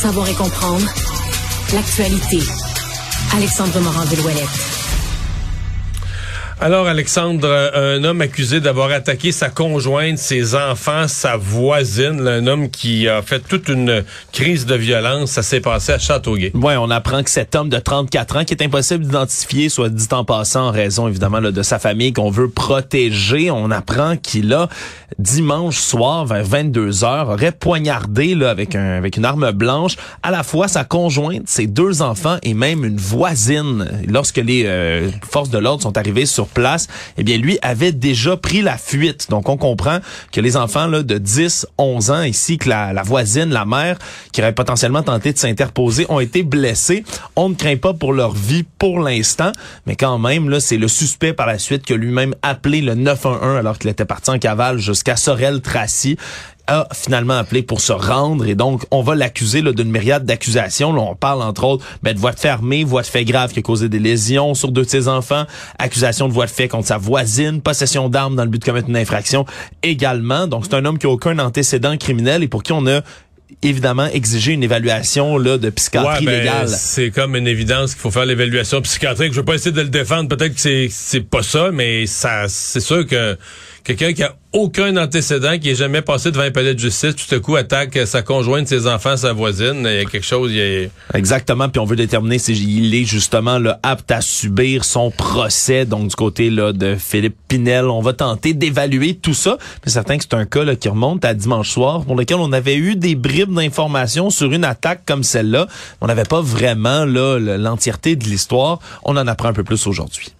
savoir et comprendre l'actualité. Alexandre Morand-Villouellette. Alors, Alexandre, euh, un homme accusé d'avoir attaqué sa conjointe, ses enfants, sa voisine, un homme qui a fait toute une crise de violence, ça s'est passé à Châteauguay. Oui, on apprend que cet homme de 34 ans, qui est impossible d'identifier, soit dit en passant, en raison évidemment de sa famille qu'on veut protéger, on apprend qu'il a, dimanche soir, vers 22 heures, aurait poignardé avec une arme blanche à la fois sa conjointe, ses deux enfants et même une voisine. Lorsque les euh, forces de l'ordre sont arrivées sur place, eh bien lui avait déjà pris la fuite. Donc on comprend que les enfants là, de 10, 11 ans ici, que la, voisine, la mère, qui aurait potentiellement tenté de s'interposer, ont été blessés. On ne craint pas pour leur vie pour l'instant, mais quand même, c'est le suspect par la suite qui a lui-même appelé le 911 alors qu'il était parti en cavale jusqu'à Sorel-Tracy a finalement appelé pour se rendre et donc on va l'accuser d'une myriade d'accusations. On parle entre autres ben, de voie de fermée, voie de fait grave qui a causé des lésions sur deux de ses enfants, accusation de voie de fait contre sa voisine, possession d'armes dans le but de commettre une infraction également. Donc c'est un homme qui a aucun antécédent criminel et pour qui on a évidemment exigé une évaluation là de psychiatrie ouais, ben, légale. C'est comme une évidence qu'il faut faire l'évaluation psychiatrique. Je veux pas essayer de le défendre, peut-être que c'est c'est pas ça, mais ça c'est sûr que quelqu'un qui a aucun antécédent, qui est jamais passé devant un palais de justice, tout à coup attaque sa conjointe, ses enfants, sa voisine, il y a quelque chose. Exactement, puis on veut déterminer s'il est justement là, apte à subir son procès. Donc du côté là de Philippe Pinel, on va tenter d'évaluer tout ça. Mais certain que c'est un cas là, qui remonte à dimanche soir, pour lequel on avait eu des bribes d'informations sur une attaque comme celle-là. On n'avait pas vraiment là l'entièreté de l'histoire. On en apprend un peu plus aujourd'hui.